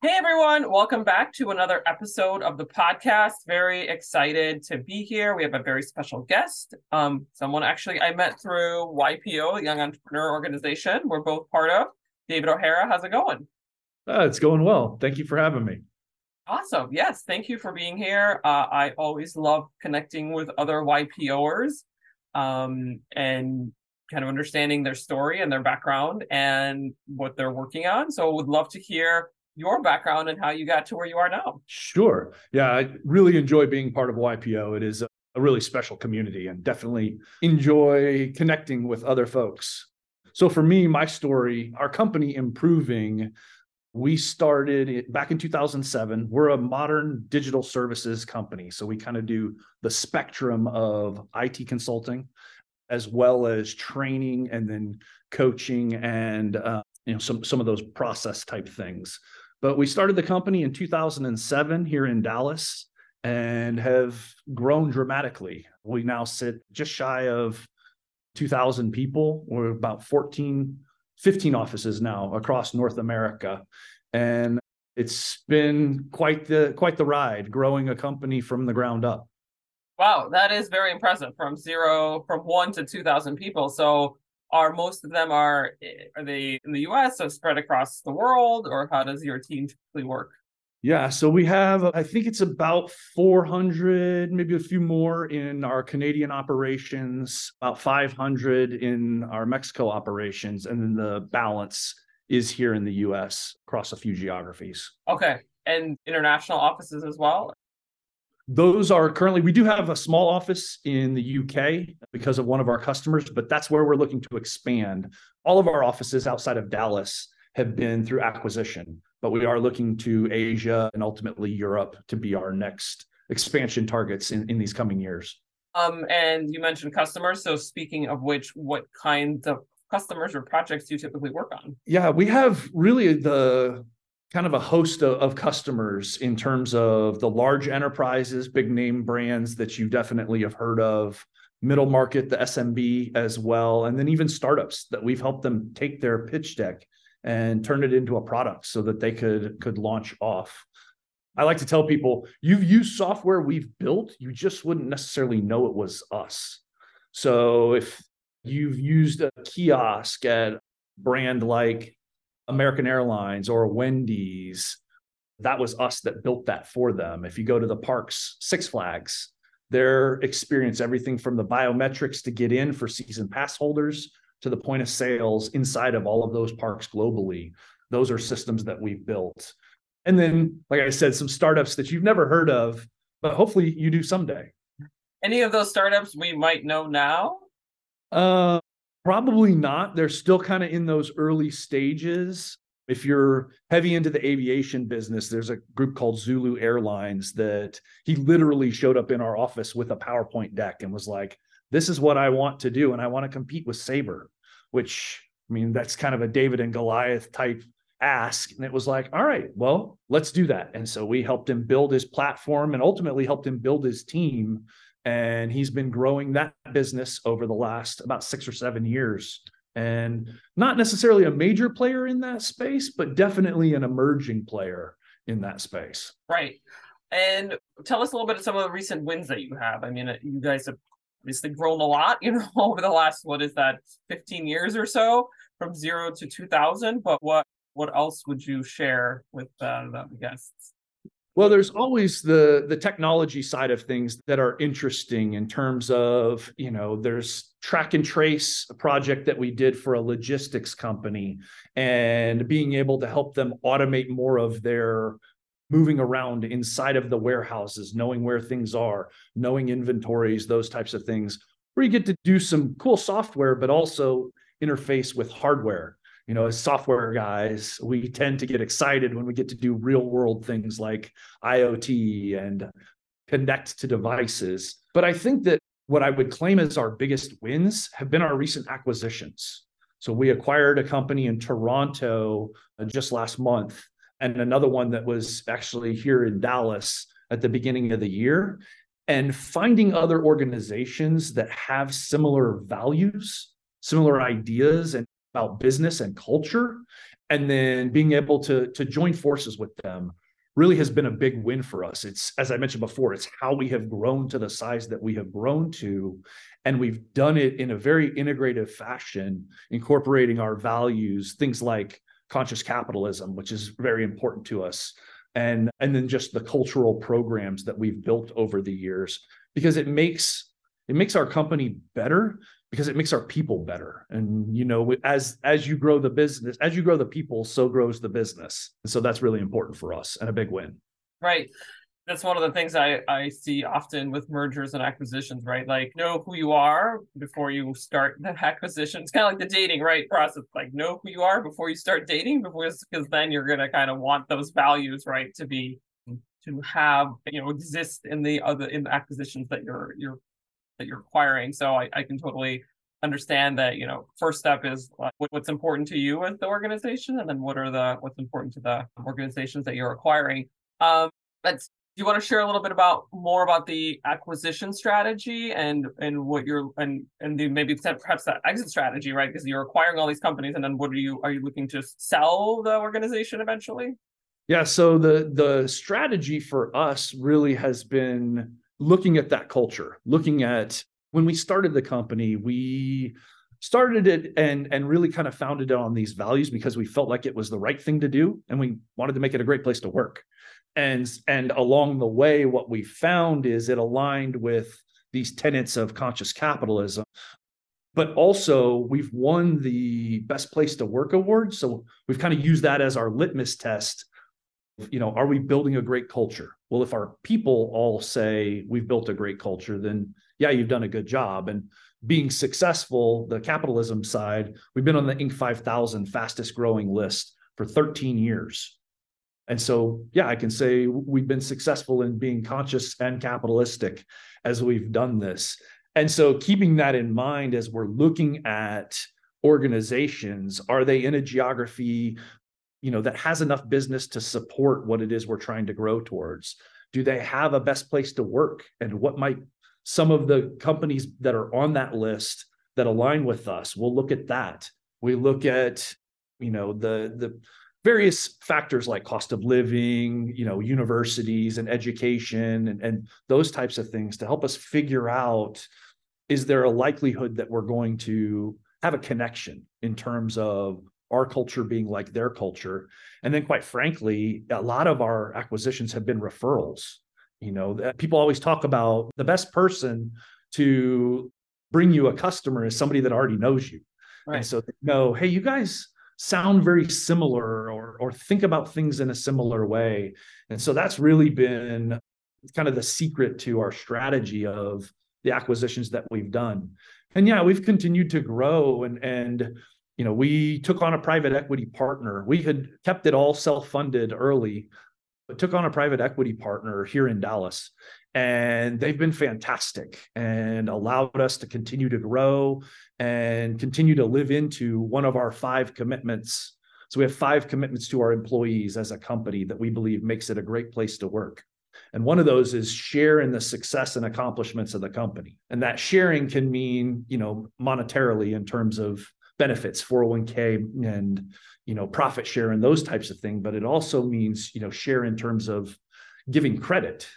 Hey everyone, welcome back to another episode of the podcast. Very excited to be here. We have a very special guest. Um, someone actually I met through YPO, the Young Entrepreneur Organization. We're both part of. David O'Hara, how's it going? Uh, it's going well. Thank you for having me. Awesome. Yes, thank you for being here. Uh, I always love connecting with other YPOers um, and kind of understanding their story and their background and what they're working on. So, I would love to hear your background and how you got to where you are now. Sure. Yeah, I really enjoy being part of YPO. It is a really special community and definitely enjoy connecting with other folks. So for me, my story, our company improving, we started back in 2007. We're a modern digital services company. So we kind of do the spectrum of IT consulting as well as training and then coaching and uh, you know some some of those process type things. But we started the company in 2007 here in Dallas and have grown dramatically. We now sit just shy of 2,000 people. We're about 14, 15 offices now across North America. And it's been quite the quite the ride growing a company from the ground up. Wow, that is very impressive from zero from 1 to 2000 people. So are most of them are are they in the US or spread across the world or how does your team typically work? Yeah, so we have I think it's about 400 maybe a few more in our Canadian operations, about 500 in our Mexico operations and then the balance is here in the US across a few geographies. Okay. And international offices as well? Those are currently we do have a small office in the UK because of one of our customers, but that's where we're looking to expand. All of our offices outside of Dallas have been through acquisition, but we are looking to Asia and ultimately Europe to be our next expansion targets in, in these coming years. Um, and you mentioned customers. So speaking of which, what kinds of customers or projects do you typically work on? Yeah, we have really the kind of a host of, of, customers in terms of the large enterprises, big name brands that you definitely have heard of, middle market, the SMB as well, and then even startups that we've helped them take their pitch deck and turn it into a product so that they could could launch off. I like to tell people, you've used software we've built, you just wouldn't necessarily know it was us. So if you've used a kiosk at brand like American Airlines or Wendy's. That was us that built that for them. If you go to the parks, Six Flags, their experience, everything from the biometrics to get in for season pass holders to the point of sales inside of all of those parks globally. Those are systems that we've built. And then, like I said, some startups that you've never heard of, but hopefully you do someday. Any of those startups we might know now? Uh, Probably not. They're still kind of in those early stages. If you're heavy into the aviation business, there's a group called Zulu Airlines that he literally showed up in our office with a PowerPoint deck and was like, This is what I want to do. And I want to compete with Sabre, which I mean, that's kind of a David and Goliath type ask. And it was like, All right, well, let's do that. And so we helped him build his platform and ultimately helped him build his team and he's been growing that business over the last about six or seven years. And not necessarily a major player in that space but definitely an emerging player in that space. Right. And tell us a little bit of some of the recent wins that you have. I mean you guys have obviously grown a lot you know over the last what is that 15 years or so from zero to 2000 but what what else would you share with uh, the guests well, there's always the the technology side of things that are interesting in terms of, you know, there's track and trace a project that we did for a logistics company and being able to help them automate more of their moving around inside of the warehouses, knowing where things are, knowing inventories, those types of things, where you get to do some cool software, but also interface with hardware you know, as software guys, we tend to get excited when we get to do real world things like IoT and connect to devices. But I think that what I would claim as our biggest wins have been our recent acquisitions. So we acquired a company in Toronto uh, just last month, and another one that was actually here in Dallas at the beginning of the year. And finding other organizations that have similar values, similar ideas, and about business and culture, and then being able to, to join forces with them really has been a big win for us. It's, as I mentioned before, it's how we have grown to the size that we have grown to. And we've done it in a very integrative fashion, incorporating our values, things like conscious capitalism, which is very important to us. And, and then just the cultural programs that we've built over the years, because it makes it makes our company better because it makes our people better and you know as as you grow the business as you grow the people so grows the business and so that's really important for us and a big win right that's one of the things I, I see often with mergers and acquisitions, right? Like know who you are before you start the acquisition. It's kind of like the dating, right? Process. Like know who you are before you start dating, because because then you're gonna kind of want those values, right, to be to have you know exist in the other in the acquisitions that you're you're that you're acquiring. So I, I can totally understand that you know first step is what's important to you as the organization and then what are the what's important to the organizations that you're acquiring. Um let's do you want to share a little bit about more about the acquisition strategy and and what you're and and the, maybe perhaps that exit strategy right? Because you're acquiring all these companies and then what are you are you looking to sell the organization eventually? Yeah so the the strategy for us really has been looking at that culture, looking at when we started the company, we started it and and really kind of founded it on these values because we felt like it was the right thing to do and we wanted to make it a great place to work. And and along the way what we found is it aligned with these tenets of conscious capitalism. But also we've won the best place to work award, so we've kind of used that as our litmus test you know, are we building a great culture? Well, if our people all say we've built a great culture, then yeah, you've done a good job. And being successful, the capitalism side, we've been on the Inc. 5000 fastest growing list for 13 years. And so, yeah, I can say we've been successful in being conscious and capitalistic as we've done this. And so, keeping that in mind as we're looking at organizations, are they in a geography you know that has enough business to support what it is we're trying to grow towards? Do they have a best place to work? And what might some of the companies that are on that list that align with us? We'll look at that. We look at you know the the various factors like cost of living you know universities and education and, and those types of things to help us figure out is there a likelihood that we're going to have a connection in terms of our culture being like their culture. And then, quite frankly, a lot of our acquisitions have been referrals. You know, people always talk about the best person to bring you a customer is somebody that already knows you. Right. And so they know, hey, you guys sound very similar or or think about things in a similar way. And so that's really been kind of the secret to our strategy of the acquisitions that we've done. And yeah, we've continued to grow and and you know, we took on a private equity partner. We had kept it all self-funded early, but took on a private equity partner here in Dallas. And they've been fantastic and allowed us to continue to grow and continue to live into one of our five commitments. So we have five commitments to our employees as a company that we believe makes it a great place to work. And one of those is share in the success and accomplishments of the company. And that sharing can mean, you know, monetarily in terms of benefits 401k and you know profit share and those types of things but it also means you know share in terms of giving credit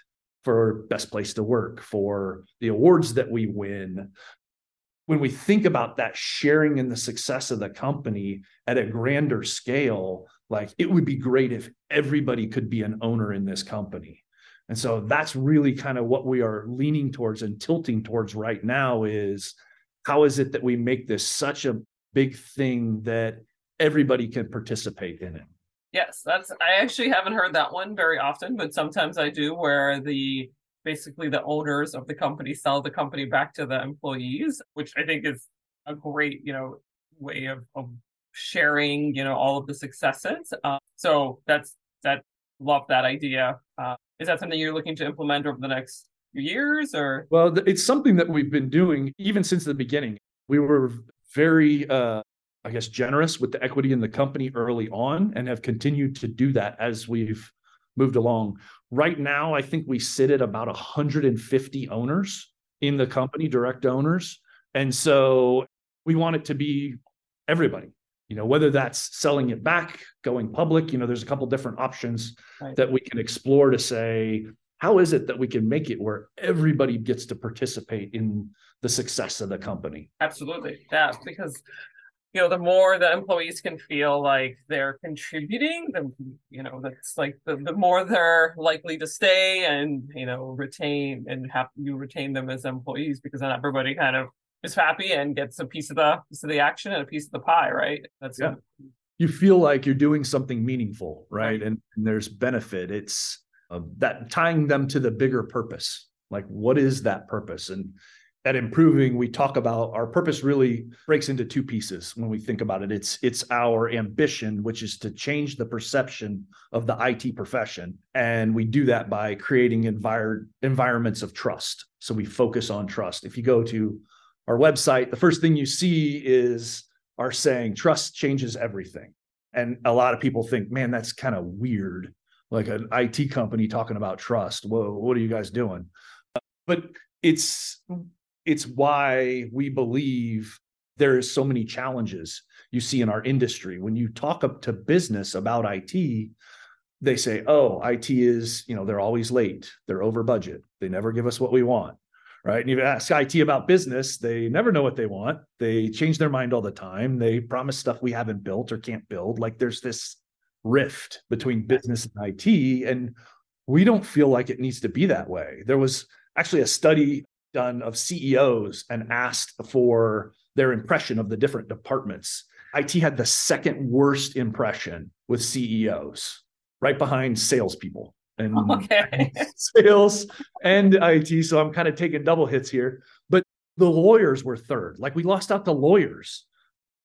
for best place to work for the awards that we win. When we think about that sharing in the success of the company at a grander scale like it would be great if everybody could be an owner in this company. And so that's really kind of what we are leaning towards and tilting towards right now is how is it that we make this such a big thing that everybody can participate in it. Yes, that's I actually haven't heard that one very often, but sometimes I do where the basically the owners of the company sell the company back to the employees, which I think is a great, you know, way of, of sharing, you know, all of the successes. Uh, so that's that. Love that idea. Uh, is that something you're looking to implement over the next years, or? Well, it's something that we've been doing even since the beginning. We were very, uh, I guess, generous with the equity in the company early on, and have continued to do that as we've moved along. Right now, I think we sit at about 150 owners in the company, direct owners, and so we want it to be everybody you know whether that's selling it back going public you know there's a couple different options right. that we can explore to say how is it that we can make it where everybody gets to participate in the success of the company absolutely yeah because you know the more the employees can feel like they're contributing the you know that's like the, the more they're likely to stay and you know retain and have you retain them as employees because then everybody kind of is happy and gets a piece of the piece of the action and a piece of the pie, right? That's yeah. you feel like you're doing something meaningful, right? right. And, and, there's benefit. It's that tying them to the bigger purpose. Like, what is that purpose? And at improving, we talk about our purpose really breaks into two pieces when we think about it. It's it's our ambition, which is to change the perception of the IT profession. And we do that by creating envir- environments of trust. So we focus on trust. If you go to our website, the first thing you see is our saying, trust changes everything. And a lot of people think, man, that's kind of weird. Like an IT company talking about trust. Whoa, what are you guys doing? But it's it's why we believe there is so many challenges you see in our industry. When you talk up to business about IT, they say, oh, IT is, you know, they're always late, they're over budget, they never give us what we want right? And you ask IT about business, they never know what they want. They change their mind all the time. They promise stuff we haven't built or can't build. Like there's this rift between business and IT. And we don't feel like it needs to be that way. There was actually a study done of CEOs and asked for their impression of the different departments. IT had the second worst impression with CEOs, right behind salespeople and okay. sales and IT. So I'm kind of taking double hits here. But the lawyers were third. Like we lost out to lawyers.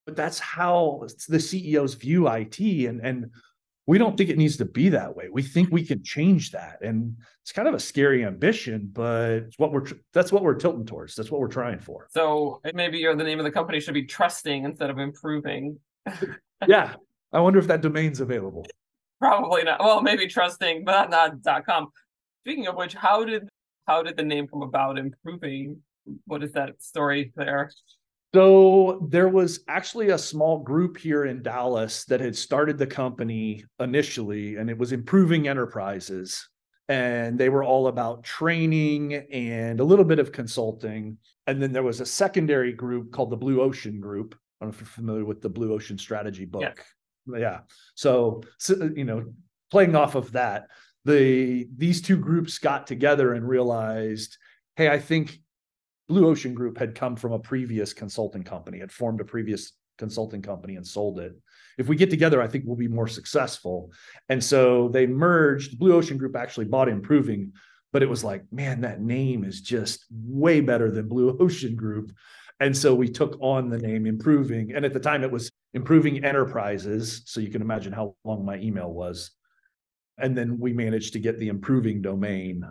But that's how the CEOs view IT. And, and we don't think it needs to be that way. We think we can change that. And it's kind of a scary ambition, but it's what we're that's what we're tilting towards. That's what we're trying for. So maybe uh, the name of the company should be trusting instead of improving. yeah. I wonder if that domain's available. Probably not. Well, maybe trusting, but not dot com. Speaking of which, how did how did the name come about? Improving. What is that story there? So there was actually a small group here in Dallas that had started the company initially, and it was improving enterprises. And they were all about training and a little bit of consulting. And then there was a secondary group called the Blue Ocean Group. I don't know if you're familiar with the Blue Ocean Strategy book. Yeah yeah so, so you know playing off of that the these two groups got together and realized hey i think blue ocean group had come from a previous consulting company had formed a previous consulting company and sold it if we get together i think we'll be more successful and so they merged blue ocean group actually bought improving but it was like man that name is just way better than blue ocean group and so we took on the name improving and at the time it was improving enterprises. So you can imagine how long my email was. And then we managed to get the improving domain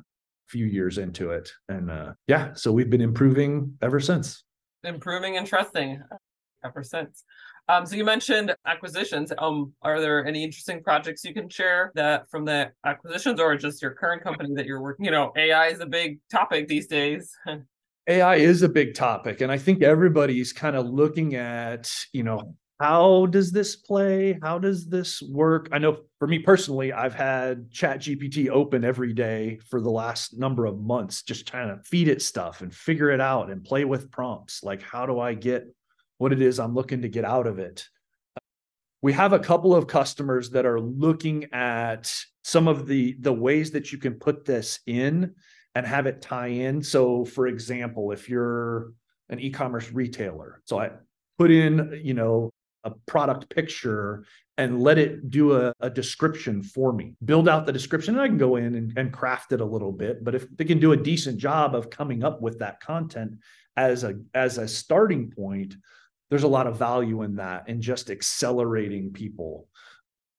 few years into it. And uh, yeah, so we've been improving ever since. Improving and trusting ever since. Um, so you mentioned acquisitions. Um, are there any interesting projects you can share that from the acquisitions, or just your current company that you're working? You know, AI is a big topic these days. AI is a big topic, and I think everybody's kind of looking at you know how does this play? How does this work? I know for me personally, I've had Chat GPT open every day for the last number of months, just trying to feed it stuff and figure it out and play with prompts. Like, how do I get what it is I'm looking to get out of it? We have a couple of customers that are looking at some of the the ways that you can put this in and have it tie in. So, for example, if you're an e-commerce retailer, so I put in, you know, a product picture and let it do a, a, description for me build out the description and i can go in and, and craft it a little bit but if they can do a decent job of coming up with that content as a as a starting point there's a lot of value in that and just accelerating people.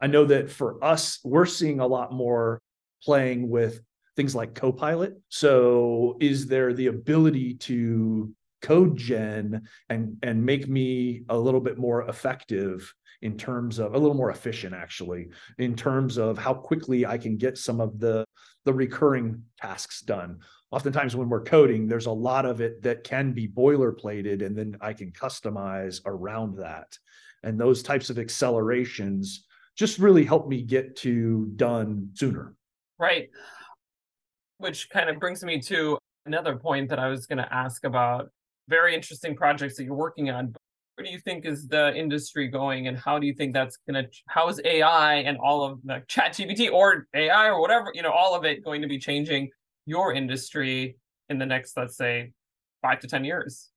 I know that for us, we're seeing a lot more playing with things like Copilot. So, is there the ability to code gen and and make me a little bit more effective in terms of a little more efficient actually in terms of how quickly I can get some of the the recurring tasks done. Oftentimes when we're coding there's a lot of it that can be boilerplated and then I can customize around that. And those types of accelerations just really help me get to done sooner. Right. Which kind of brings me to another point that I was going to ask about very interesting projects that you're working on where do you think is the industry going and how do you think that's going to how is ai and all of the chat gpt or ai or whatever you know all of it going to be changing your industry in the next let's say five to ten years?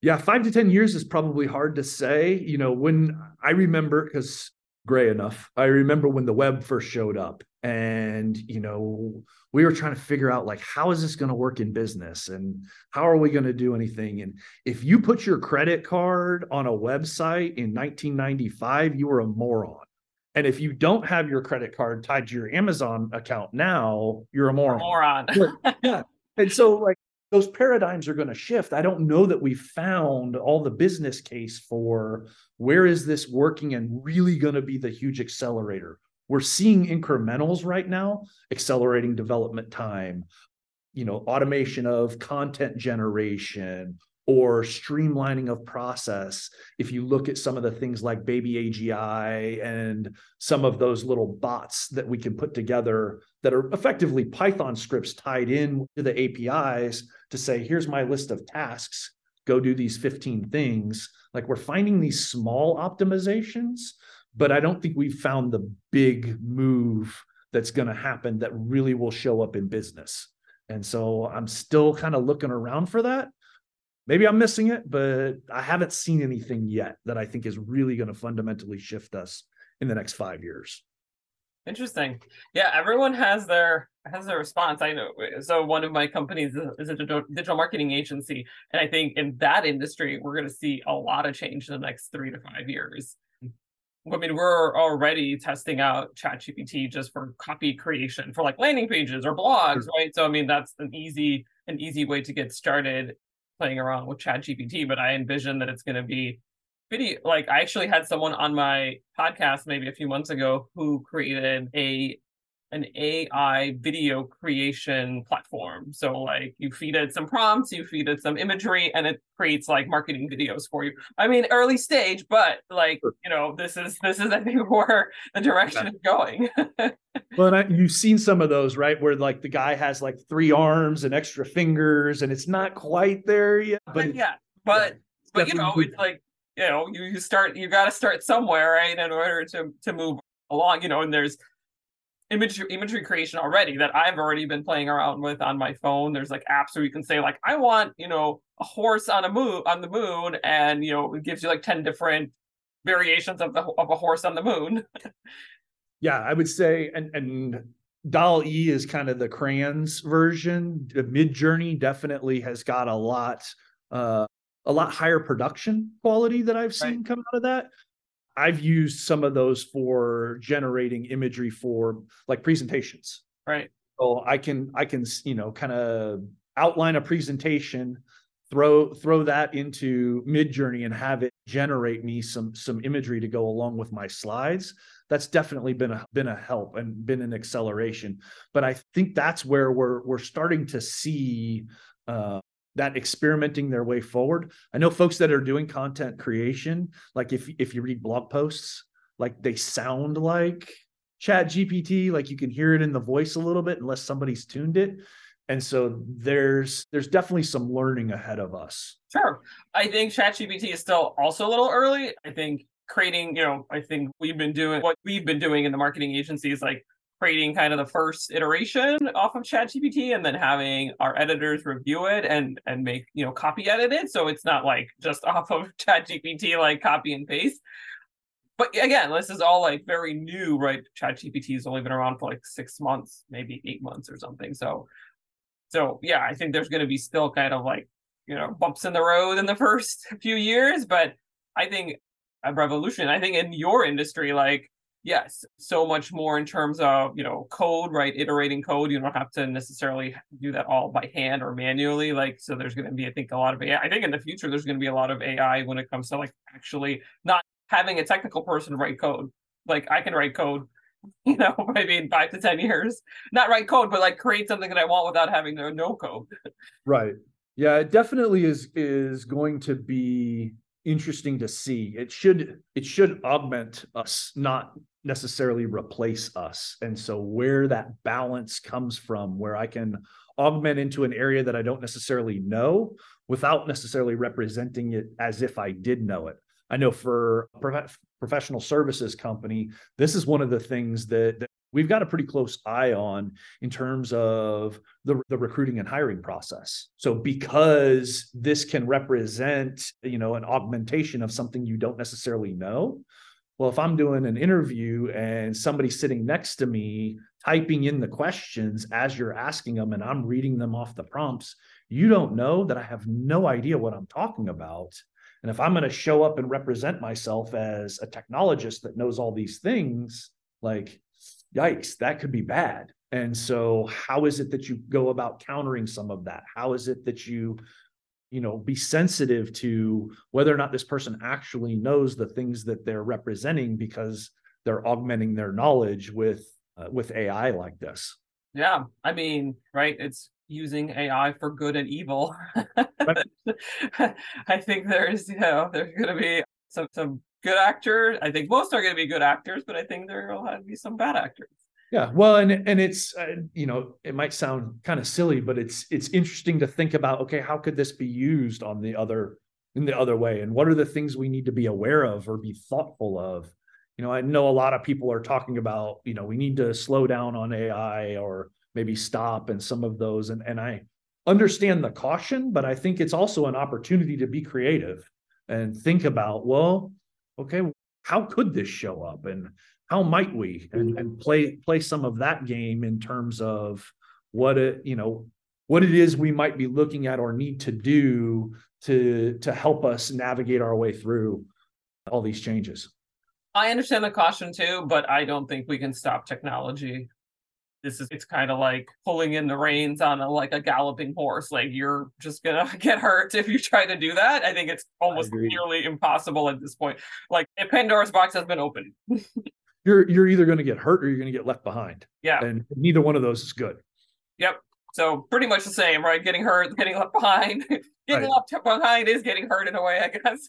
Yeah five to ten years is probably hard to say. You know when i remember because gray enough. I remember when the web first showed up and you know we were trying to figure out like how is this going to work in business and how are we going to do anything? And if you put your credit card on a website in 1995 you were a moron. And if you don't have your credit card tied to your amazon account now you're a moron. Moron. Yeah. And so like those paradigms are going to shift i don't know that we found all the business case for where is this working and really going to be the huge accelerator we're seeing incrementals right now, accelerating development time, you know, automation of content generation or streamlining of process. If you look at some of the things like Baby AGI and some of those little bots that we can put together that are effectively Python scripts tied in to the APIs to say, here's my list of tasks, go do these 15 things. Like we're finding these small optimizations but I don't think we've found the big move that's going to happen that really will show up in business. And so I'm still kind of looking around for that. Maybe I'm missing it, but I haven't seen anything yet that I think is really going to fundamentally shift us in the next five years. Interesting. Yeah, everyone has their has their response. I know. So one of my companies is a digital marketing agency, and I think in that industry, we're going to see a lot of change in the next three to five years. I mean, we're already testing out ChatGPT just for copy creation for like landing pages or blogs, right? So I mean, that's an easy an easy way to get started playing around with ChatGPT. But I envision that it's going to be video. Like I actually had someone on my podcast maybe a few months ago who created a an AI video creation platform. So like you feed it some prompts, you feed it some imagery, and it creates like marketing videos for you. I mean, early stage, but like you know, this is this is I think where the direction is going. well, I, uh, you've seen some of those, right? Where like the guy has like three arms and extra fingers, and it's not quite there yet. But yeah, but yeah, but you know, it's like you know, you, you start you got to start somewhere, right? In order to to move along, you know, and there's imagery imagery creation already that I've already been playing around with on my phone. There's like apps where you can say like I want you know a horse on a moon on the moon, and you know it gives you like ten different variations of the of a horse on the moon. yeah, I would say, and and DALL-E is kind of the crayons version. the Midjourney definitely has got a lot. Uh, a lot higher production quality that I've seen right. come out of that. I've used some of those for generating imagery for like presentations. Right. So I can I can you know kind of outline a presentation, throw throw that into Midjourney and have it generate me some some imagery to go along with my slides. That's definitely been a been a help and been an acceleration. But I think that's where we're we're starting to see uh, that experimenting their way forward. I know folks that are doing content creation, like if if you read blog posts, like they sound like chat GPT, like you can hear it in the voice a little bit unless somebody's tuned it. And so there's there's definitely some learning ahead of us. Sure. I think ChatGPT is still also a little early. I think creating, you know, I think we've been doing what we've been doing in the marketing agencies like creating kind of the first iteration off of ChatGPT and then having our editors review it and and make you know copy edit it so it's not like just off of ChatGPT like copy and paste. But again, this is all like very new, right? ChatGPT has only been around for like six months, maybe eight months or something. So, so yeah, I think there's going to be still kind of like you know bumps in the road in the first few years, but I think a revolution. I think in your industry, like yes, so much more in terms of you know code, right? Iterating code. You don't have to necessarily do that all by hand or manually. Like so, there's going to be I think a lot of AI. I think in the future there's going to be a lot of AI when it comes to like actually not having a technical person write code. Like I can write code you know, maybe in five to 10 years, not write code, but like create something that I want without having know code. Right. Yeah, it definitely is is going to be interesting to see. It should it should augment us, not necessarily replace us. And so where that balance comes from, where I can augment into an area that I don't necessarily know without necessarily representing it as if I did know it. I know for a professional services company, this is one of the things that, that we've got a pretty close eye on in terms of the, the recruiting and hiring process. So because this can represent, you know, an augmentation of something you don't necessarily know, well, if I'm doing an interview and somebody's sitting next to me typing in the questions as you're asking them and I'm reading them off the prompts, you don't know that I have no idea what I'm talking about. And if I'm going to show up and represent myself as a technologist that knows all these things, like yikes, that could be bad. And so, how is it that you go about countering some of that? How is it that you, you know, be sensitive to whether or not this person actually knows the things that they're representing because they're augmenting their knowledge with uh, with AI like this? Yeah, I mean, right? It's using AI for good and evil. I think there's, you know, there's going to be some some good actors. I think most are going to be good actors, but I think there will have to be some bad actors. Yeah, well, and and it's uh, you know it might sound kind of silly, but it's it's interesting to think about. Okay, how could this be used on the other in the other way, and what are the things we need to be aware of or be thoughtful of? You know, I know a lot of people are talking about you know we need to slow down on AI or maybe stop and some of those, and and I understand the caution, but I think it's also an opportunity to be creative and think about well okay, how could this show up? And how might we? And, mm-hmm. and play play some of that game in terms of what it you know what it is we might be looking at or need to do to to help us navigate our way through all these changes. I understand the caution too but i don't think we can stop technology this is it's kind of like pulling in the reins on a like a galloping horse like you're just gonna get hurt if you try to do that. I think it's almost nearly impossible at this point. Like if pandora's box has been opened. You're you're either to get hurt or you're to get left behind. Yeah. And neither one of those is good. Yep. So pretty much the same right? Getting hurt getting left behind. Getting right. left behind is getting hurt in a way i guess.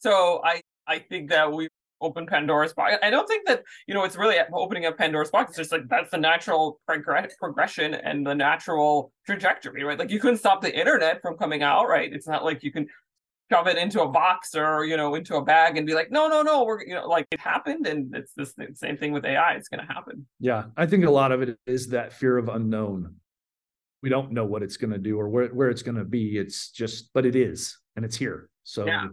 So i i think that we open Pandora's box. I don't think that you know it's really opening up Pandora's box. It's just like that's the natural prog- progression and the natural trajectory, right? Like you couldn't stop the internet from coming out, right? It's not like you can shove it into a box or you know into a bag and be like, no, no, no, we're you know like it happened, and it's the same thing with AI. It's going to happen. Yeah, I think a lot of it is that fear of unknown. We don't know what it's going to do or where where it's going to be. It's just, but it is, and it's here. So. Yeah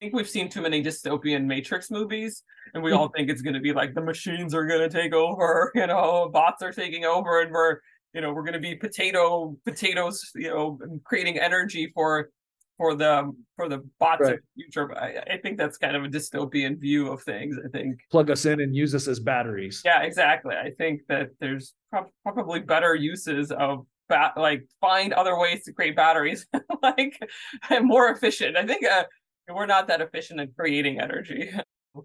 think we've seen too many dystopian Matrix movies, and we all think it's going to be like the machines are going to take over, you know, bots are taking over, and we're, you know, we're going to be potato potatoes, you know, creating energy for for the for the bots right. of the future. I, I think that's kind of a dystopian view of things. I think plug us in and use us as batteries. Yeah, exactly. I think that there's pro- probably better uses of bat like find other ways to create batteries like and more efficient. I think uh, we're not that efficient at creating energy.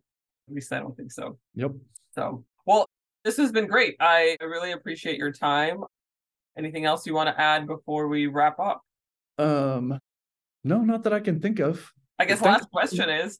at least I don't think so. Yep. So, well, this has been great. I really appreciate your time. Anything else you want to add before we wrap up? Um, no, not that I can think of. I guess last question is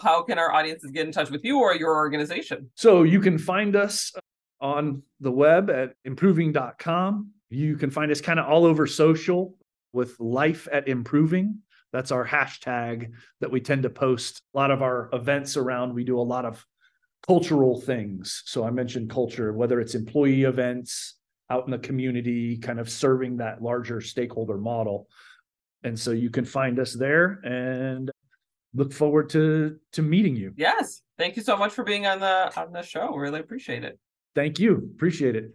how can our audiences get in touch with you or your organization? So you can find us on the web at improving.com. You can find us kind of all over social with life at improving. That's our hashtag that we tend to post a lot of our events around. We do a lot of cultural things. So I mentioned culture, whether it's employee events out in the community, kind of serving that larger stakeholder model. And so you can find us there and look forward to to meeting you. Yes. Thank you so much for being on the on the show. Really appreciate it. Thank you. Appreciate it.